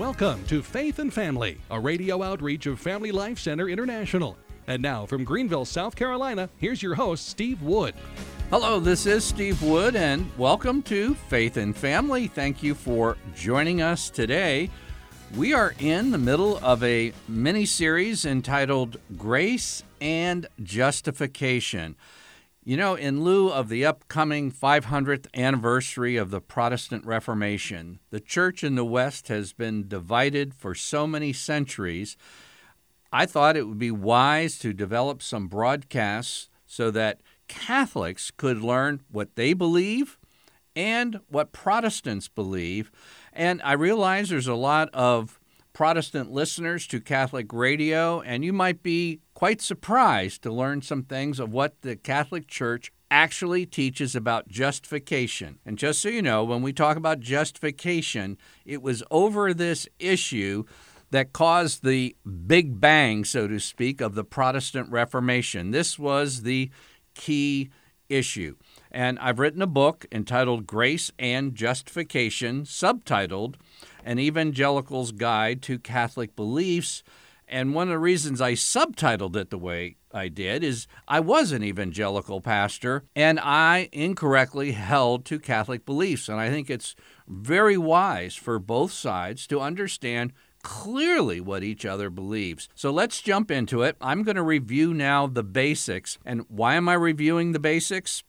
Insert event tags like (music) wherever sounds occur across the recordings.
Welcome to Faith and Family, a radio outreach of Family Life Center International. And now from Greenville, South Carolina, here's your host, Steve Wood. Hello, this is Steve Wood, and welcome to Faith and Family. Thank you for joining us today. We are in the middle of a mini series entitled Grace and Justification. You know, in lieu of the upcoming 500th anniversary of the Protestant Reformation, the church in the West has been divided for so many centuries. I thought it would be wise to develop some broadcasts so that Catholics could learn what they believe and what Protestants believe. And I realize there's a lot of Protestant listeners to Catholic radio, and you might be quite surprised to learn some things of what the Catholic Church actually teaches about justification. And just so you know, when we talk about justification, it was over this issue that caused the big bang, so to speak, of the Protestant Reformation. This was the key issue. And I've written a book entitled Grace and Justification, subtitled An Evangelical's Guide to Catholic Beliefs. And one of the reasons I subtitled it the way I did is I was an evangelical pastor and I incorrectly held to Catholic beliefs. And I think it's very wise for both sides to understand clearly what each other believes. So let's jump into it. I'm going to review now the basics. And why am I reviewing the basics?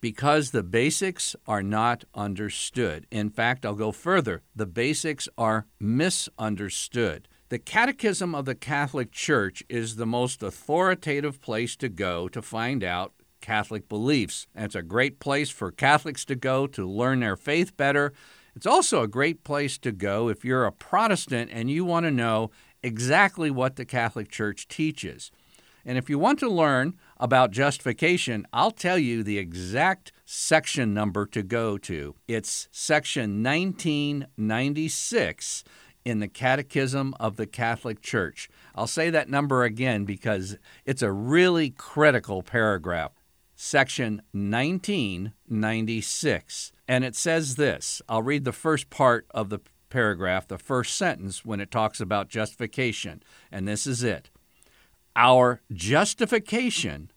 Because the basics are not understood. In fact, I'll go further. The basics are misunderstood. The Catechism of the Catholic Church is the most authoritative place to go to find out Catholic beliefs. And it's a great place for Catholics to go to learn their faith better it's also a great place to go if you're a Protestant and you want to know exactly what the Catholic Church teaches. And if you want to learn about justification, I'll tell you the exact section number to go to. It's section 1996 in the Catechism of the Catholic Church. I'll say that number again because it's a really critical paragraph. Section 1996. And it says this I'll read the first part of the paragraph, the first sentence, when it talks about justification. And this is it Our justification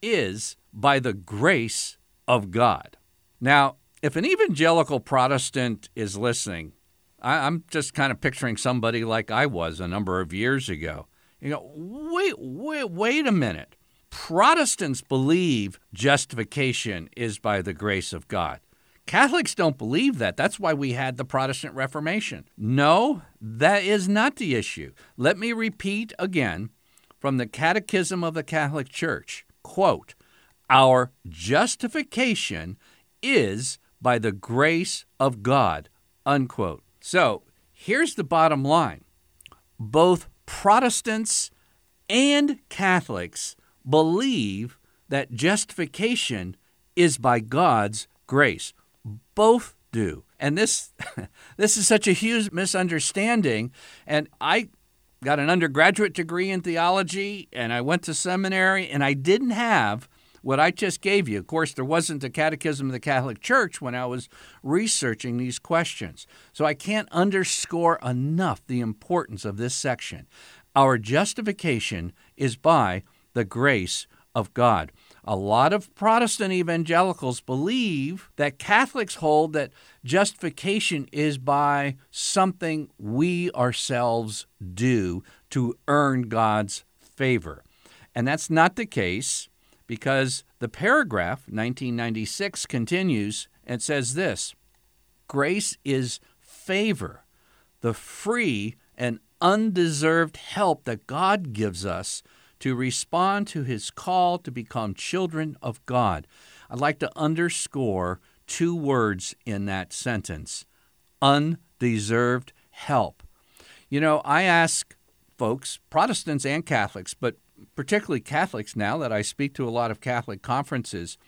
is by the grace of God. Now, if an evangelical Protestant is listening, I'm just kind of picturing somebody like I was a number of years ago. You go, wait, wait, wait a minute. Protestants believe justification is by the grace of God. Catholics don't believe that. That's why we had the Protestant Reformation. No, that is not the issue. Let me repeat again from the Catechism of the Catholic Church quote, Our justification is by the grace of God. Unquote. So here's the bottom line both Protestants and Catholics believe that justification is by God's grace both do. And this (laughs) this is such a huge misunderstanding and I got an undergraduate degree in theology and I went to seminary and I didn't have what I just gave you. Of course, there wasn't a catechism of the Catholic Church when I was researching these questions. So I can't underscore enough the importance of this section. Our justification is by the grace of God. A lot of Protestant evangelicals believe that Catholics hold that justification is by something we ourselves do to earn God's favor. And that's not the case because the paragraph 1996 continues and says this Grace is favor, the free and undeserved help that God gives us to respond to his call to become children of God. I'd like to underscore two words in that sentence undeserved help. You know, I ask folks, Protestants and Catholics, but particularly Catholics now that I speak to a lot of Catholic conferences,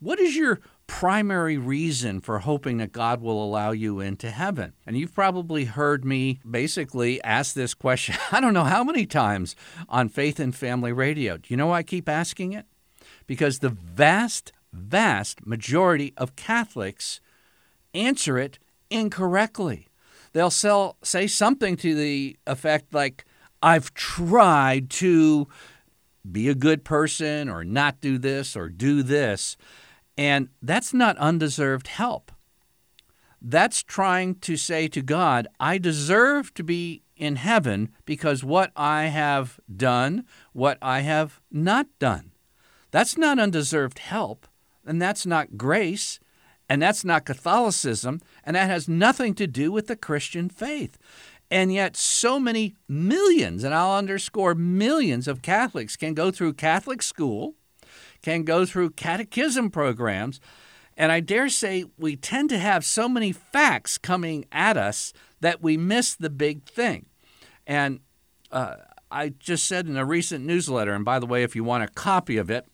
what is your primary reason for hoping that God will allow you into heaven? And you've probably heard me basically ask this question, (laughs) I don't know how many times on Faith and Family Radio. Do you know why I keep asking it? Because the vast, vast majority of Catholics answer it incorrectly. they'll sell, say something to the effect like, I've tried to be a good person or not do this or do this. And that's not undeserved help. That's trying to say to God, I deserve to be in heaven because what I have done, what I have not done. That's not undeserved help, and that's not grace, and that's not Catholicism, and that has nothing to do with the Christian faith. And yet, so many millions, and I'll underscore millions of Catholics can go through Catholic school, can go through catechism programs, and I dare say we tend to have so many facts coming at us that we miss the big thing. And uh, I just said in a recent newsletter, and by the way, if you want a copy of it,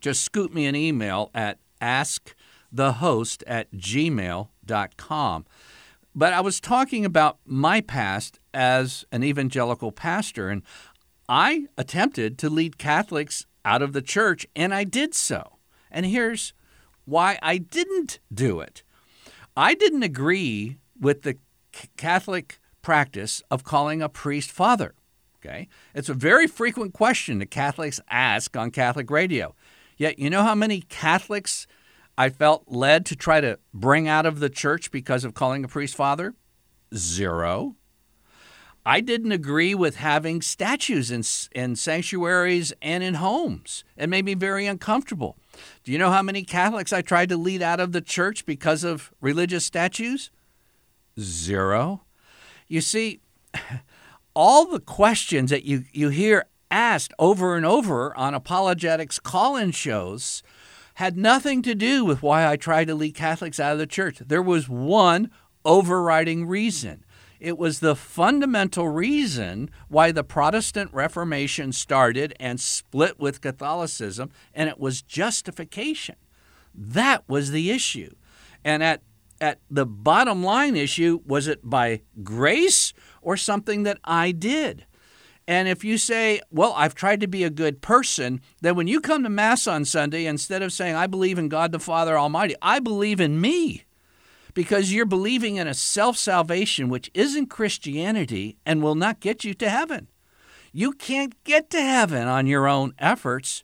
just scoot me an email at askthehost at gmail.com. But I was talking about my past as an evangelical pastor, and I attempted to lead Catholics out of the church, and I did so. And here's why I didn't do it I didn't agree with the Catholic practice of calling a priest father. Okay? It's a very frequent question that Catholics ask on Catholic radio. Yet, you know how many Catholics I felt led to try to bring out of the church because of calling a priest father? Zero. I didn't agree with having statues in, in sanctuaries and in homes. It made me very uncomfortable. Do you know how many Catholics I tried to lead out of the church because of religious statues? Zero. You see, (laughs) all the questions that you, you hear asked over and over on apologetics call in shows had nothing to do with why I tried to lead Catholics out of the church. There was one overriding reason. It was the fundamental reason why the Protestant Reformation started and split with Catholicism, and it was justification. That was the issue. And at, at the bottom line issue, was it by grace or something that I did? And if you say, Well, I've tried to be a good person, then when you come to Mass on Sunday, instead of saying, I believe in God the Father Almighty, I believe in me. Because you're believing in a self salvation which isn't Christianity and will not get you to heaven. You can't get to heaven on your own efforts.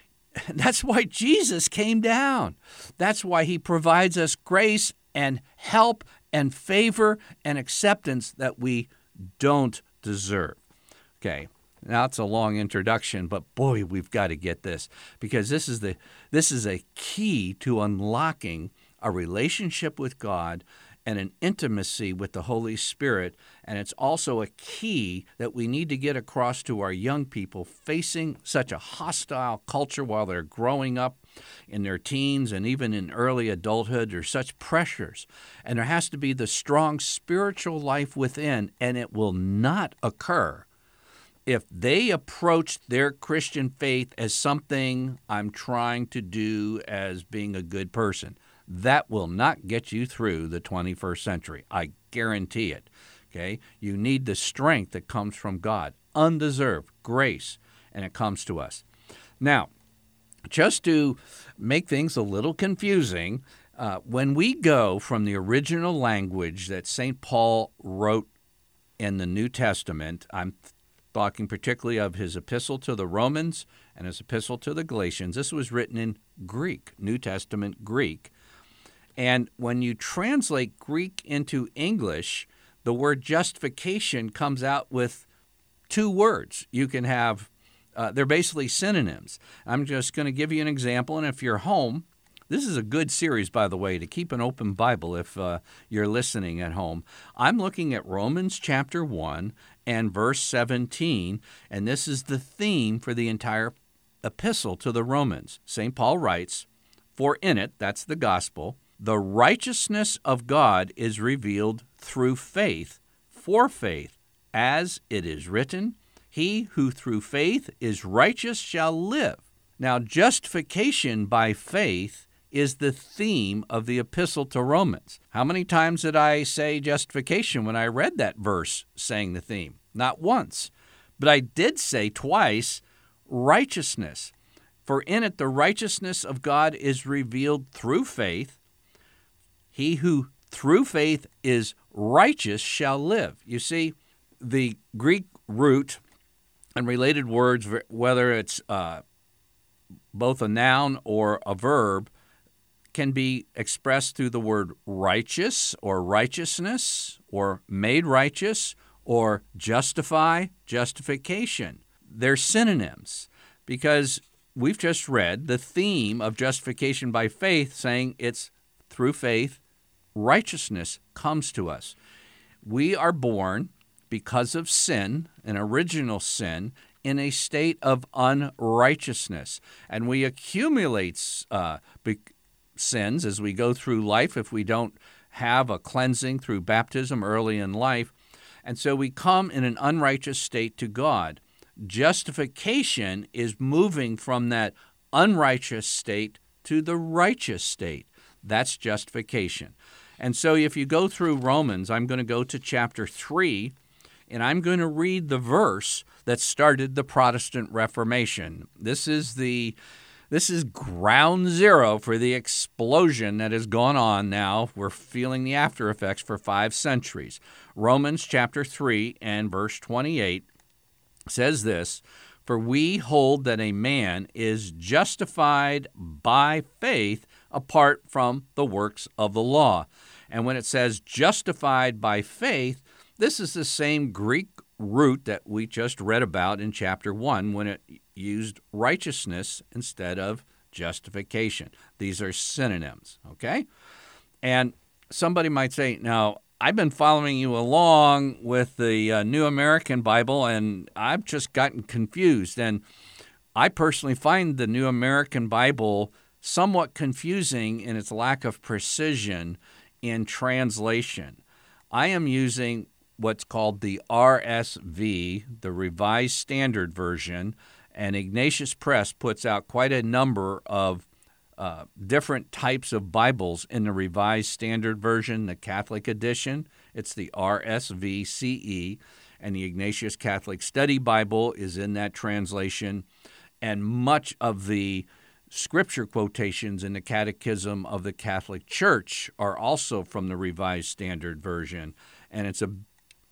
(laughs) That's why Jesus came down. That's why he provides us grace and help and favor and acceptance that we don't deserve. Okay. Now it's a long introduction, but boy, we've got to get this because this is the this is a key to unlocking a relationship with God and an intimacy with the Holy Spirit. And it's also a key that we need to get across to our young people facing such a hostile culture while they're growing up in their teens and even in early adulthood. There's such pressures. And there has to be the strong spiritual life within, and it will not occur if they approach their Christian faith as something I'm trying to do as being a good person, that will not get you through the 21st century. I guarantee it. Okay? You need the strength that comes from God, undeserved grace, and it comes to us. Now, just to make things a little confusing, uh, when we go from the original language that St. Paul wrote in the New Testament, I'm talking particularly of his epistle to the Romans and his epistle to the Galatians. This was written in Greek, New Testament Greek. And when you translate Greek into English, the word justification comes out with two words. You can have, uh, they're basically synonyms. I'm just going to give you an example, and if you're home, this is a good series, by the way, to keep an open Bible if uh, you're listening at home. I'm looking at Romans chapter 1 and verse 17, and this is the theme for the entire epistle to the Romans. St. Paul writes, For in it, that's the gospel, the righteousness of God is revealed through faith, for faith, as it is written, He who through faith is righteous shall live. Now, justification by faith is the theme of the epistle to Romans. How many times did I say justification when I read that verse saying the theme? Not once. But I did say twice righteousness. For in it the righteousness of God is revealed through faith he who through faith is righteous shall live. You see, the Greek root and related words, whether it's uh, both a noun or a verb, can be expressed through the word righteous or righteousness or made righteous or justify, justification. They're synonyms because we've just read the theme of justification by faith saying it's through faith, righteousness comes to us. We are born because of sin, an original sin, in a state of unrighteousness. And we accumulate uh, sins as we go through life if we don't have a cleansing through baptism early in life. And so we come in an unrighteous state to God. Justification is moving from that unrighteous state to the righteous state. That's justification. And so if you go through Romans, I'm going to go to chapter 3 and I'm going to read the verse that started the Protestant Reformation. This is the this is ground zero for the explosion that has gone on now. We're feeling the after effects for 5 centuries. Romans chapter 3 and verse 28 says this, "For we hold that a man is justified by faith apart from the works of the law." And when it says justified by faith, this is the same Greek root that we just read about in chapter 1 when it used righteousness instead of justification. These are synonyms, okay? And somebody might say, now, I've been following you along with the uh, New American Bible and I've just gotten confused. And I personally find the New American Bible somewhat confusing in its lack of precision in translation. I am using what's called the RSV, the Revised Standard Version, and Ignatius Press puts out quite a number of uh, different types of Bibles in the Revised Standard Version, the Catholic edition. It's the RSVCE, and the Ignatius Catholic Study Bible is in that translation. And much of the scripture quotations in the Catechism of the Catholic Church are also from the Revised Standard Version. And it's a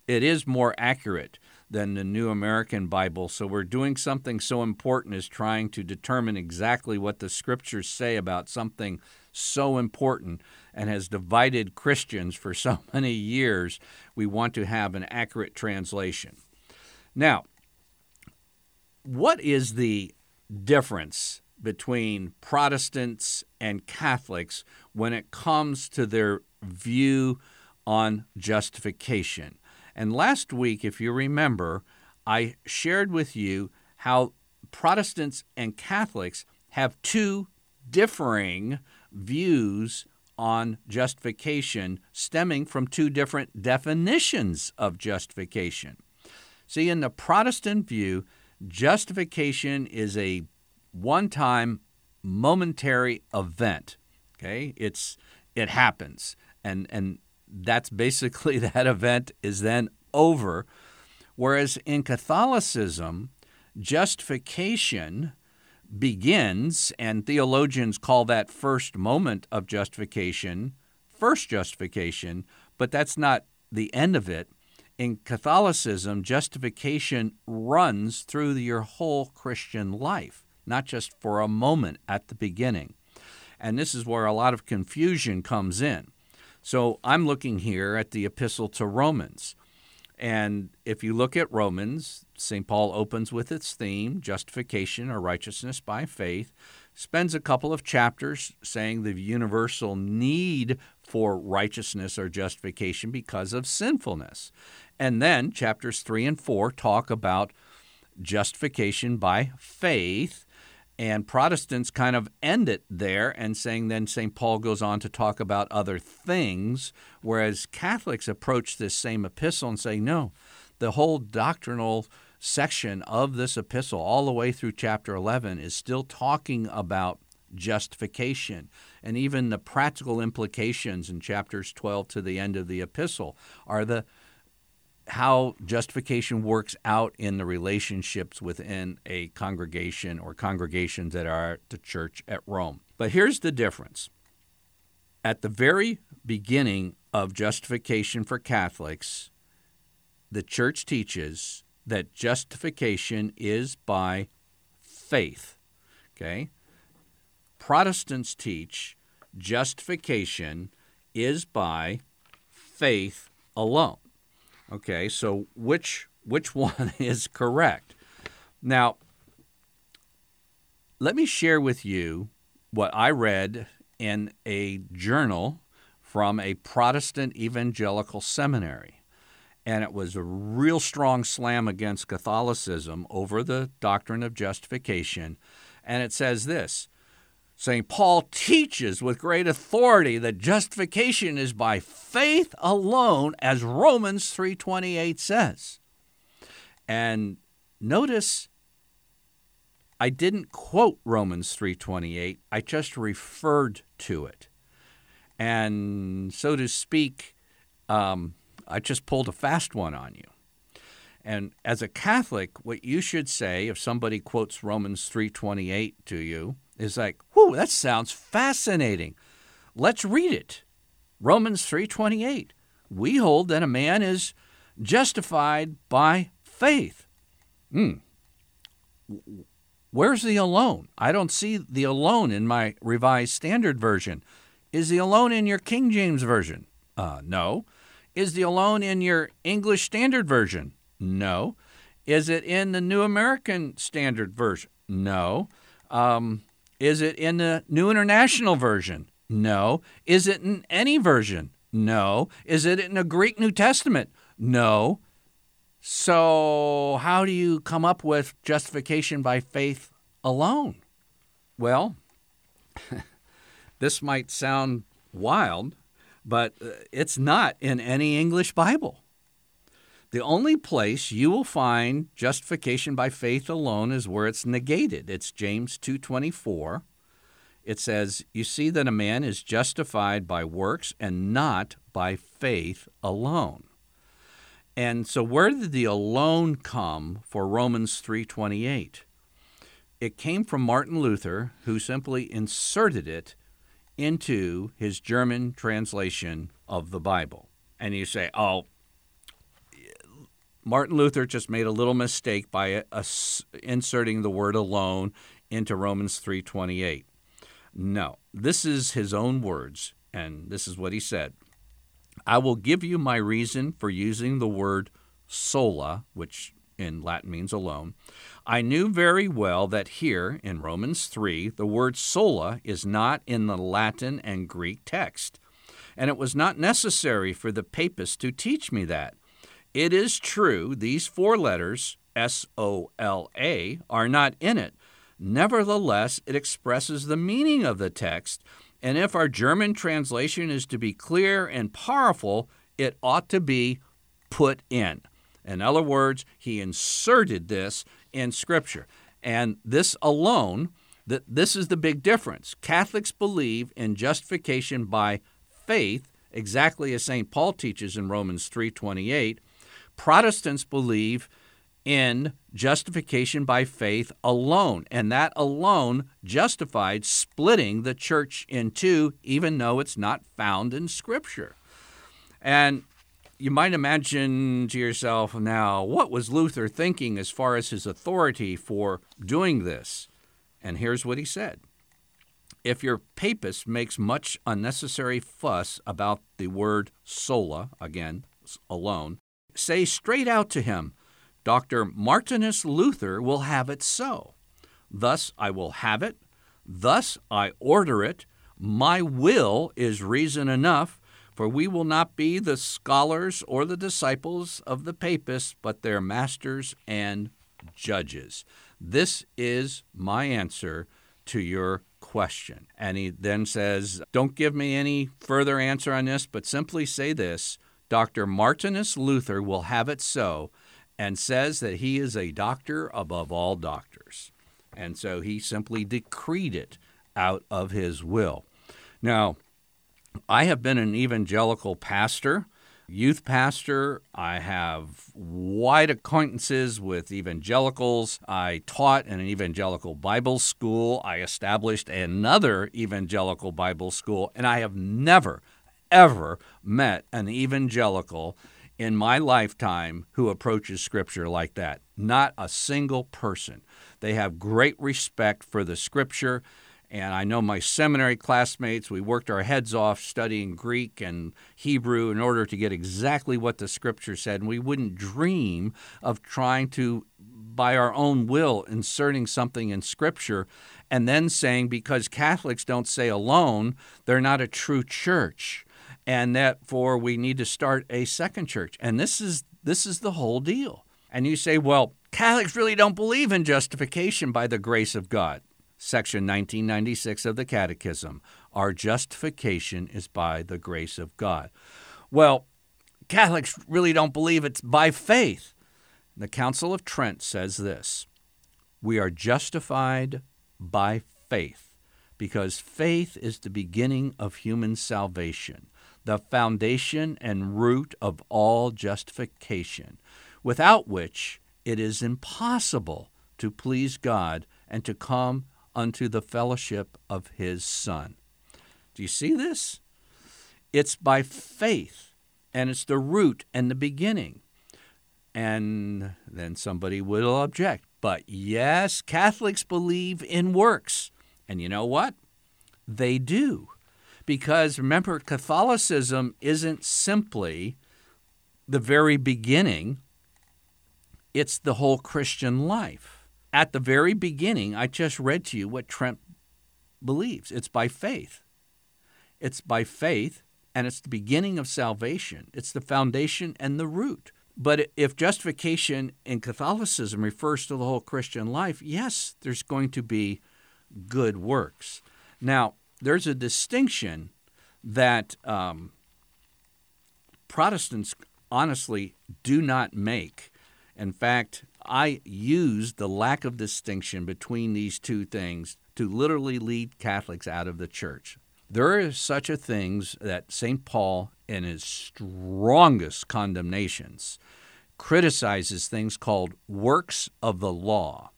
it is more accurate than the New American Bible. So we're doing something so important as trying to determine exactly what the scriptures say about something so important and has divided Christians for so (laughs) many years. We want to have an accurate translation. Now, what is the difference between Protestants and Catholics when it comes to their view on justification? And last week, if you remember, I shared with you how Protestants and Catholics have two differing views on justification stemming from two different definitions of justification. See, in the Protestant view, justification is a one time momentary event. Okay? It's it happens. And and that's basically (laughs) that event is then over. Whereas in Catholicism, justification begins, and theologians call that first moment of justification first justification, but that's not the end of it. In Catholicism, justification runs through your whole Christian life, not just for a moment at the beginning. And this is where a lot of confusion comes in. So I'm looking here at the epistle to Romans. And if you look at Romans, St. Paul opens with its theme, justification or righteousness by faith, spends a couple of chapters saying the universal need for righteousness or justification because of sinfulness. And then chapters 3 and 4 talk about justification by faith and Protestants kind of end it there and saying then St. Paul goes on to talk about other things, whereas Catholics approach this same epistle and say, no, the whole doctrinal section of this epistle, all the way through chapter 11, is still talking about justification. And even the practical implications in chapters 12 to the end of the epistle are the how justification works out in the relationships within a congregation or congregations that are the church at Rome. But here's the difference. At the very beginning of justification for Catholics, the church teaches that justification is by faith. Okay? Protestants teach justification is by faith alone. Okay, so which which (laughs) one is correct? Now, let me share with you what I read in a journal from a Protestant evangelical seminary. And it was a real strong slam against Catholicism over the doctrine of justification. And it says this St. Paul teaches with great authority that justification is by faith alone as Romans 3:28 says. And notice I didn't quote Romans 3:28, I just referred to it. And so to speak, um, I just pulled a fast one on you. And as a Catholic, what you should say if somebody quotes Romans 3:28 to you is like, "Whoo, that sounds fascinating. Let's read it." Romans 3:28. We hold that a man is justified by faith. Hmm. Where's the alone? I don't see the alone in my Revised Standard Version. Is the alone in your King James Version? Uh, no. Is the alone in your English Standard Version? No. Is it in the New American Standard Version? No. Um, is it in the New International Version? No. Is it in any version? No. Is it in a Greek New Testament? No. So, how do you come up with justification by faith alone? Well, (laughs) this might sound wild, but uh, it's not in any English Bible. The only place you will find justification by faith alone is where it's negated. It's James 2:24. It says, "You see that a man is justified by works and not by faith alone." And so where did the alone come for Romans 3:28? It came from Martin Luther, who simply inserted it into his German translation of the Bible. And you say, "Oh, Martin Luther just made a little mistake by uh, a, inserting the word alone into Romans 3:28." No, this is his own words, and this is what he said. I will give you my reason for using the word sola, which in Latin means alone. I knew very well that here in Romans 3, the word sola is not in the Latin and Greek text, and it was not necessary for the papists to teach me that. It is true, these four letters, S O L A, are not in it. Nevertheless, it expresses the meaning of the text and if our German translation is to be clear and powerful, it ought to be put in. In other words, he inserted this in Scripture. And this alone, that this is the big difference. Catholics believe in justification by faith, exactly as St. Paul teaches in Romans 3:28. Protestants believe in justification by faith alone. And that alone justified splitting the church in two, even though it's not found in Scripture. And you might imagine to yourself now, what was Luther thinking as far as his authority for doing this? And here's what he said If your papist makes much unnecessary fuss about the word sola, again, alone, say straight out to him, Dr. Martinus Luther will have it so. Thus I will have it, thus I order it. My will is reason enough, for we will not be the scholars or the disciples of the papists, but their masters and judges. This is my answer to your question. And he then says, Don't give me any further answer on this, but simply say this Dr. Martinus Luther will have it so and says that he is a doctor above all doctors. And so he simply decreed it out of his will. Now, I have been an evangelical pastor, youth pastor. I have wide acquaintances with evangelicals. I taught in an evangelical Bible school. I established another evangelical Bible school, and I have never, ever met an evangelical in my lifetime who approaches Scripture like that. Not a single person. They have great respect for the Scripture. And I know my seminary classmates, we worked our heads off studying Greek and Hebrew in order to get exactly what the Scripture said. And we wouldn't dream of trying to, by our own will, inserting something in Scripture and then saying because Catholics don't say alone, they're not a true church and therefore we need to start a second church. And this is this is the whole deal. And you say, well, Catholics really don't believe in justification by the grace of God. Section 1996 of the Catechism. Our justification is by the grace of God. Well, Catholics really don't believe it's by faith. The Council of Trent says this We are justified by faith because faith is the beginning of human salvation the foundation and root of all justification, without which it is impossible to please God and to come unto the fellowship of His Son. Do you see this? It's by faith, and it's the root and the beginning. And then somebody will object. But yes, Catholics believe in works. And you know what? They do. Because remember, Catholicism isn't simply the very beginning, it's the whole Christian life. At the very beginning, I just read to you what Trent believes it's by faith. It's by faith, and it's the beginning of salvation, it's the foundation and the root. But if justification in Catholicism refers to the whole Christian life, yes, there's going to be good works. Now, there's a distinction that um, Protestants honestly do not make. In fact, I use the lack of distinction between these two things to literally lead Catholics out of the church. There is such a thing that St. Paul, in his strongest condemnations, criticizes things called works of the law.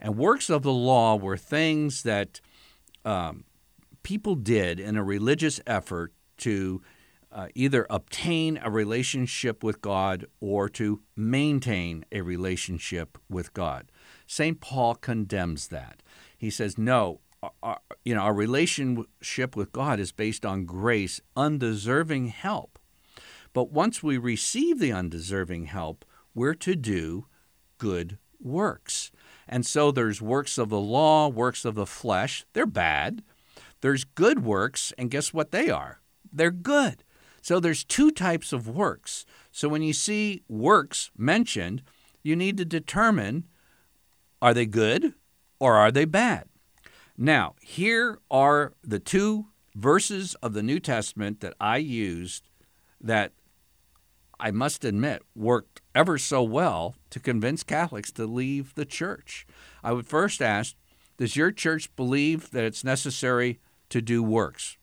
And works of the law were things that um, people did in a religious effort to uh, either obtain a relationship with God or to maintain a relationship with God. St. Paul condemns that. He says, no, our, you know, our relationship with God is based on grace, undeserving help. But once we receive the undeserving help, we're to do good works. And so there's works of the law, works of the flesh. They're bad. There's good works, and guess what they are? They're good. So there's two types of works. So when you see works mentioned, you need to determine are they good or are they bad? Now, here are the two verses of the New Testament that I used that I must admit worked ever so well to convince Catholics to leave the church. I would first ask Does your church believe that it's necessary to do works.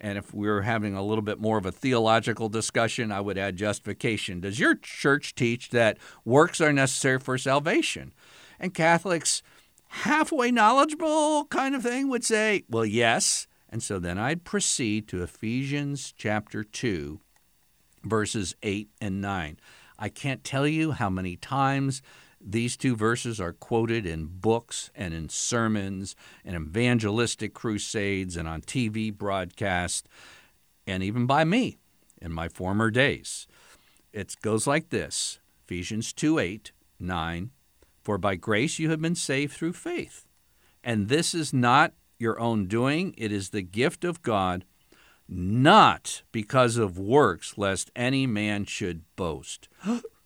And if we are having a little bit more of a theological discussion, I would add justification. Does your church teach that works are necessary for salvation? And Catholics, halfway knowledgeable kind of thing, would say, well, yes. And so then I'd proceed to Ephesians chapter 2, verses 8 and 9. I can't tell you how many times these two verses are quoted in books and in sermons and evangelistic crusades and on TV broadcasts, and even by me in my former days. It goes like this Ephesians 2 8, 9. For by grace you have been saved through faith. And this is not your own doing, it is the gift of God, not because of works, lest any man should boast. (gasps) (gasps)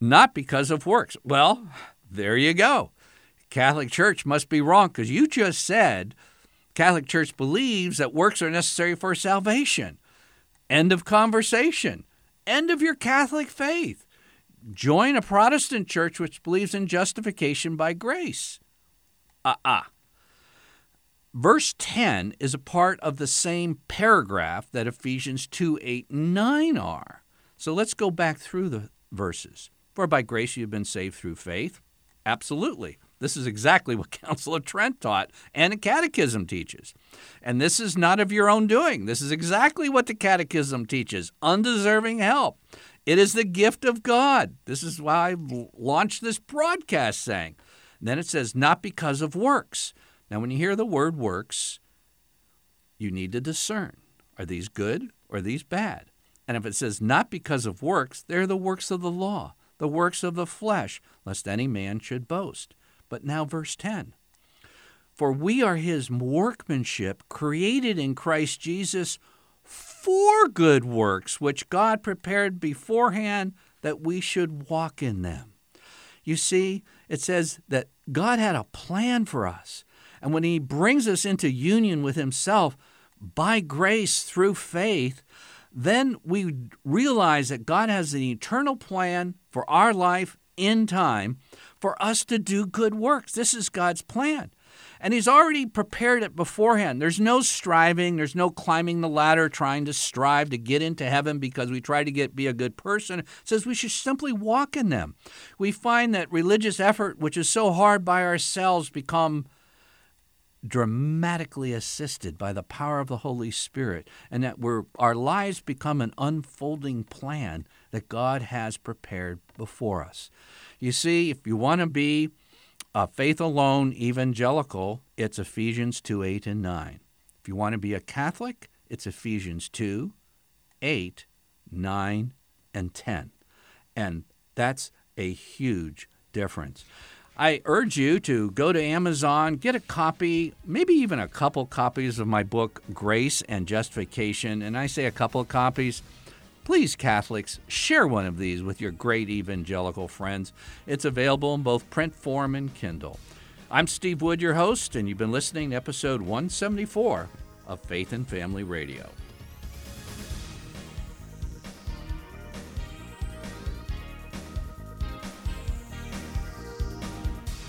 not because of works. Well, there you go. Catholic Church must be wrong because you just said Catholic Church believes that works are necessary for salvation. End of conversation. End of your Catholic faith. Join a Protestant church which believes in justification by grace. Ah, uh-uh. Verse 10 is a part of the same paragraph that Ephesians 2 8 and 9 are. So let's go back through the verses. For by grace you have been saved through faith. Absolutely. This is exactly (laughs) what Council of Trent taught and the Catechism teaches. And this is not of your own doing. This is exactly what the Catechism teaches undeserving help. It is the gift of God. This is why I launched this broadcast saying. Then it says, not because of works. Now, when you hear the word works, you need to discern are these good or these bad? And if it says not because of works, they're the works of the law, the works of the flesh, lest any man should boast. But now, verse 10 For we are his workmanship, created in Christ Jesus for good works, which God prepared beforehand that we should walk in them. You see, it says that God had a plan for us. And when he brings us into union with himself by grace through faith, then we realize that God has an eternal plan for our life in time for us to do good works. This is God's plan. And He's already prepared it beforehand. There's no striving, there's no climbing the ladder trying to strive to get into heaven because we try to get be a good person. It says we should simply walk in them. We find that religious effort, which is so hard by ourselves, become dramatically assisted by the power of the Holy Spirit, and that we're, our lives become an unfolding plan that God has prepared before us. You see, if you want to be a faith alone evangelical, it's Ephesians 2 8 and 9. If you want to be a Catholic, it's Ephesians 2 8, 9, and 10. And that's a huge difference. I urge you to go to Amazon, get a copy, maybe even a couple copies of my book, Grace and Justification. And I say a couple copies. Please, Catholics, share one of these with your great evangelical friends. It's available in both print form and Kindle. I'm Steve Wood, your host, and you've been listening to episode 174 of Faith and Family Radio.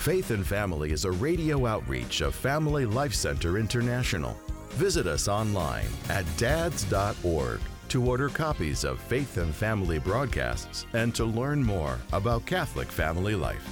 Faith and Family is a radio outreach of Family Life Center International. Visit us online at dads.org to order copies of Faith and Family broadcasts and to learn more about Catholic family life.